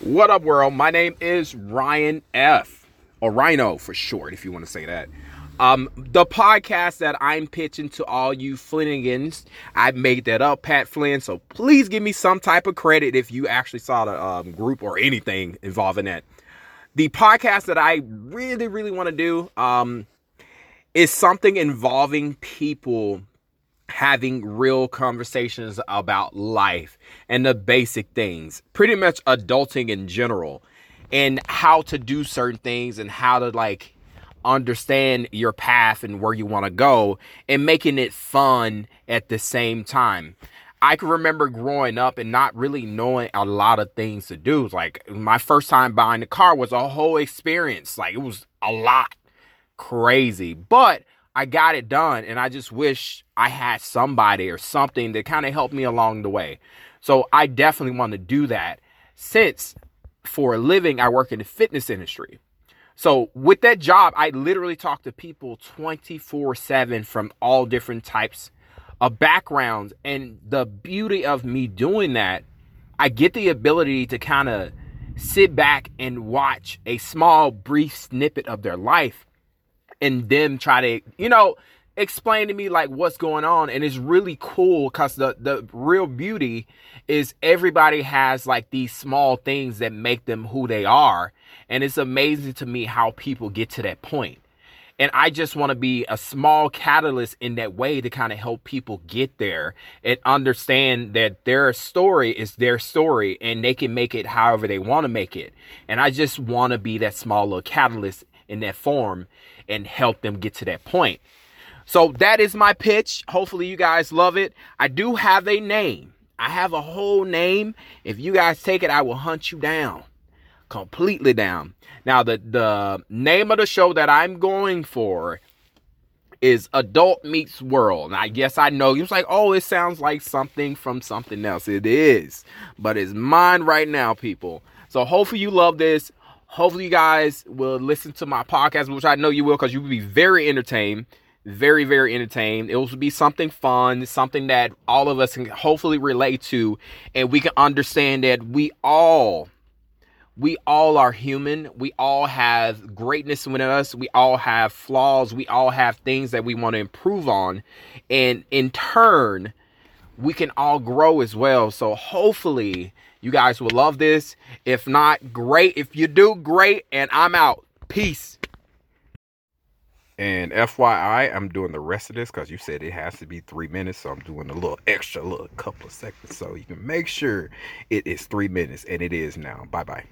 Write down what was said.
What up, world? My name is Ryan F. Or Rhino for short, if you want to say that. Um, the podcast that I'm pitching to all you Flinnigans, I made that up, Pat Flynn. So please give me some type of credit if you actually saw the um, group or anything involving that. The podcast that I really, really want to do um, is something involving people having real conversations about life and the basic things, pretty much adulting in general, and how to do certain things and how to like understand your path and where you want to go and making it fun at the same time. I can remember growing up and not really knowing a lot of things to do. Like my first time buying a car was a whole experience. Like it was a lot crazy, but I got it done and I just wish I had somebody or something that kind of helped me along the way. So I definitely want to do that since for a living I work in the fitness industry. So with that job, I literally talk to people 24/7 from all different types of backgrounds and the beauty of me doing that, I get the ability to kind of sit back and watch a small brief snippet of their life and them try to, you know, explain to me like what's going on. And it's really cool because the the real beauty is everybody has like these small things that make them who they are. And it's amazing to me how people get to that point. And i just want to be a small catalyst in that way to kind of help people get there and understand that their story is their story and they can make it however they want to make it. And i just want to be that small little catalyst in that form and help them get to that point. So that is my pitch. Hopefully you guys love it. I do have a name. I have a whole name. If you guys take it, I will hunt you down. Completely down. Now the the name of the show that I'm going for is Adult Meets World. And I guess I know you're like, oh, it sounds like something from something else. It is, but it's mine right now, people. So hopefully you love this. Hopefully, you guys will listen to my podcast, which I know you will because you will be very entertained. Very, very entertained. It will be something fun, something that all of us can hopefully relate to, and we can understand that we all, we all are human. We all have greatness within us. We all have flaws. We all have things that we want to improve on. And in turn, we can all grow as well. So hopefully, you guys will love this. If not, great. If you do, great. And I'm out. Peace. And FYI, I'm doing the rest of this because you said it has to be three minutes. So I'm doing a little extra, little couple of seconds. So you can make sure it is three minutes. And it is now. Bye bye.